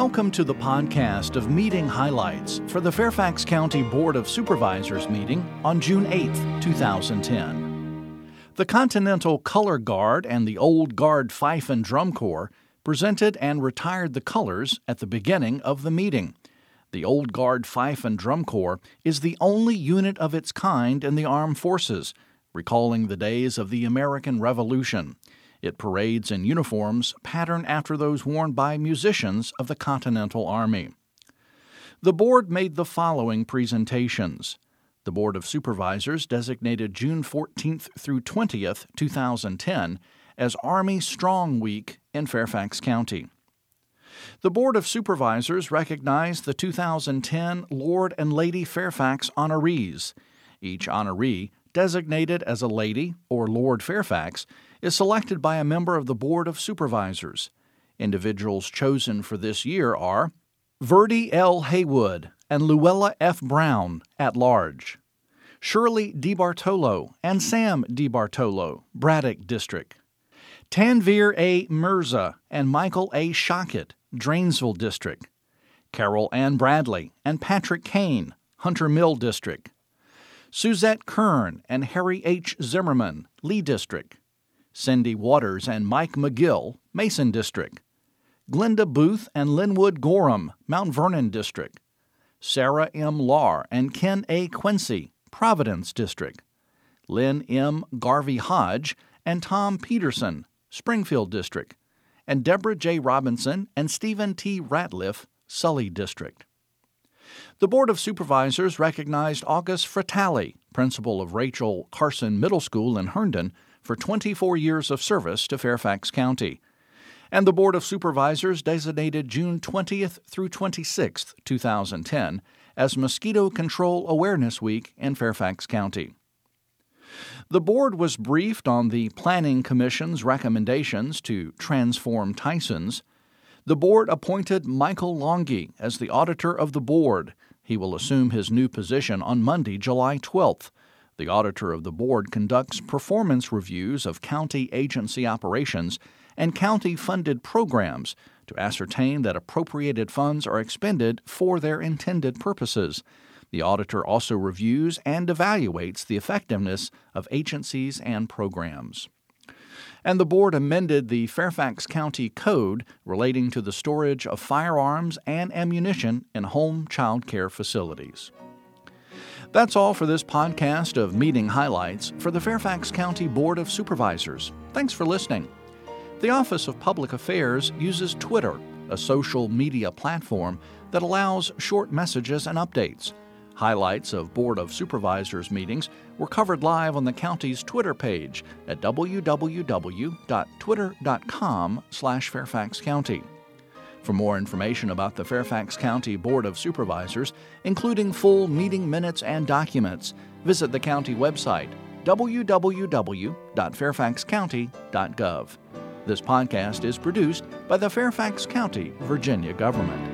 Welcome to the podcast of meeting highlights for the Fairfax County Board of Supervisors meeting on June 8, 2010. The Continental Color Guard and the Old Guard Fife and Drum Corps presented and retired the colors at the beginning of the meeting. The Old Guard Fife and Drum Corps is the only unit of its kind in the armed forces, recalling the days of the American Revolution. It parades in uniforms patterned after those worn by musicians of the Continental Army. The board made the following presentations. The Board of Supervisors designated June 14th through 20th, 2010, as Army Strong Week in Fairfax County. The Board of Supervisors recognized the 2010 Lord and Lady Fairfax honorees. Each honoree, designated as a Lady or Lord Fairfax, is selected by a member of the Board of Supervisors. Individuals chosen for this year are Verdi L. Haywood and Luella F. Brown at large, Shirley DiBartolo and Sam DiBartolo, Braddock District, Tanvir A. Mirza and Michael A. Shockett, Dranesville District, Carol Ann Bradley and Patrick Kane, Hunter Mill District, Suzette Kern and Harry H. Zimmerman, Lee District, Cindy Waters and Mike McGill, Mason District, Glenda Booth and Linwood Gorham, Mount Vernon District, Sarah M. Lahr and Ken A. Quincy, Providence District, Lynn M. Garvey Hodge and Tom Peterson, Springfield District, and Deborah J. Robinson and Stephen T. Ratliff, Sully District. The Board of Supervisors recognized August Fratale, principal of Rachel Carson Middle School in Herndon, for 24 years of service to Fairfax County. And the Board of Supervisors designated June 20th through 26th, 2010, as Mosquito Control Awareness Week in Fairfax County. The board was briefed on the Planning Commission's recommendations to transform Tyson's. The board appointed Michael Longy as the auditor of the board. He will assume his new position on Monday, July 12th. The auditor of the board conducts performance reviews of county agency operations and county funded programs to ascertain that appropriated funds are expended for their intended purposes. The auditor also reviews and evaluates the effectiveness of agencies and programs. And the board amended the Fairfax County Code relating to the storage of firearms and ammunition in home child care facilities. That's all for this podcast of meeting highlights for the Fairfax County Board of Supervisors. Thanks for listening. The Office of Public Affairs uses Twitter, a social media platform that allows short messages and updates. Highlights of Board of Supervisors meetings were covered live on the county's Twitter page at www.twitter.com/fairfaxcounty. For more information about the Fairfax County Board of Supervisors, including full meeting minutes and documents, visit the county website www.fairfaxcounty.gov. This podcast is produced by the Fairfax County, Virginia government.